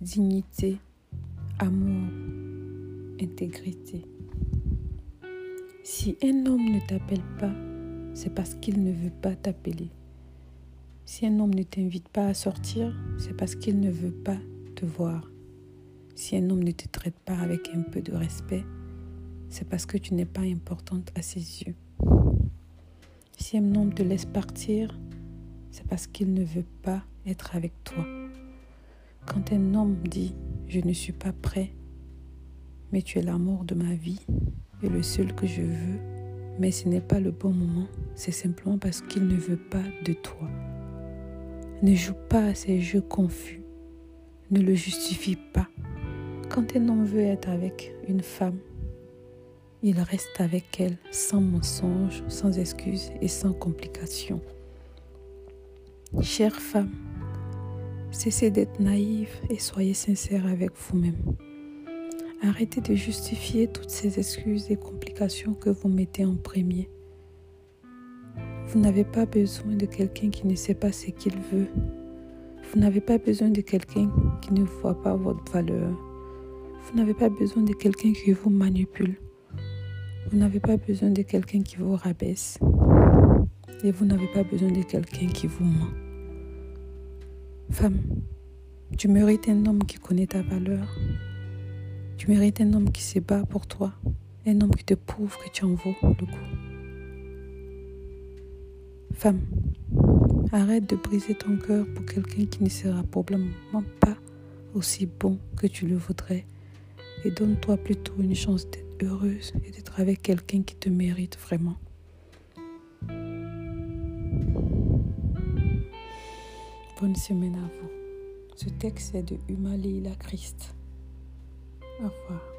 dignité, amour, intégrité. Si un homme ne t'appelle pas, c'est parce qu'il ne veut pas t'appeler. Si un homme ne t'invite pas à sortir, c'est parce qu'il ne veut pas te voir. Si un homme ne te traite pas avec un peu de respect, c'est parce que tu n'es pas importante à ses yeux. Si un homme te laisse partir, c'est parce qu'il ne veut pas être avec toi. Quand un homme dit je ne suis pas prêt, mais tu es l'amour de ma vie et le seul que je veux, mais ce n'est pas le bon moment, c'est simplement parce qu'il ne veut pas de toi. Ne joue pas à ces jeux confus. Ne le justifie pas. Quand un homme veut être avec une femme, il reste avec elle sans mensonge, sans excuse et sans complications. Chère femme, cessez d'être naïve et soyez sincère avec vous-même. Arrêtez de justifier toutes ces excuses et complications que vous mettez en premier. Vous n'avez pas besoin de quelqu'un qui ne sait pas ce qu'il veut. Vous n'avez pas besoin de quelqu'un qui ne voit pas votre valeur. Vous n'avez pas besoin de quelqu'un qui vous manipule. Vous n'avez pas besoin de quelqu'un qui vous rabaisse. Et vous n'avez pas besoin de quelqu'un qui vous ment. Femme, tu mérites un homme qui connaît ta valeur. Tu mérites un homme qui se bat pour toi. Un homme qui te prouve que tu en vaux le coup. Femme, arrête de briser ton cœur pour quelqu'un qui ne sera probablement pas aussi bon que tu le voudrais et donne-toi plutôt une chance d'être heureuse et d'être avec quelqu'un qui te mérite vraiment. Bonne semaine à vous. Ce texte est de Humali la Christ. Au revoir.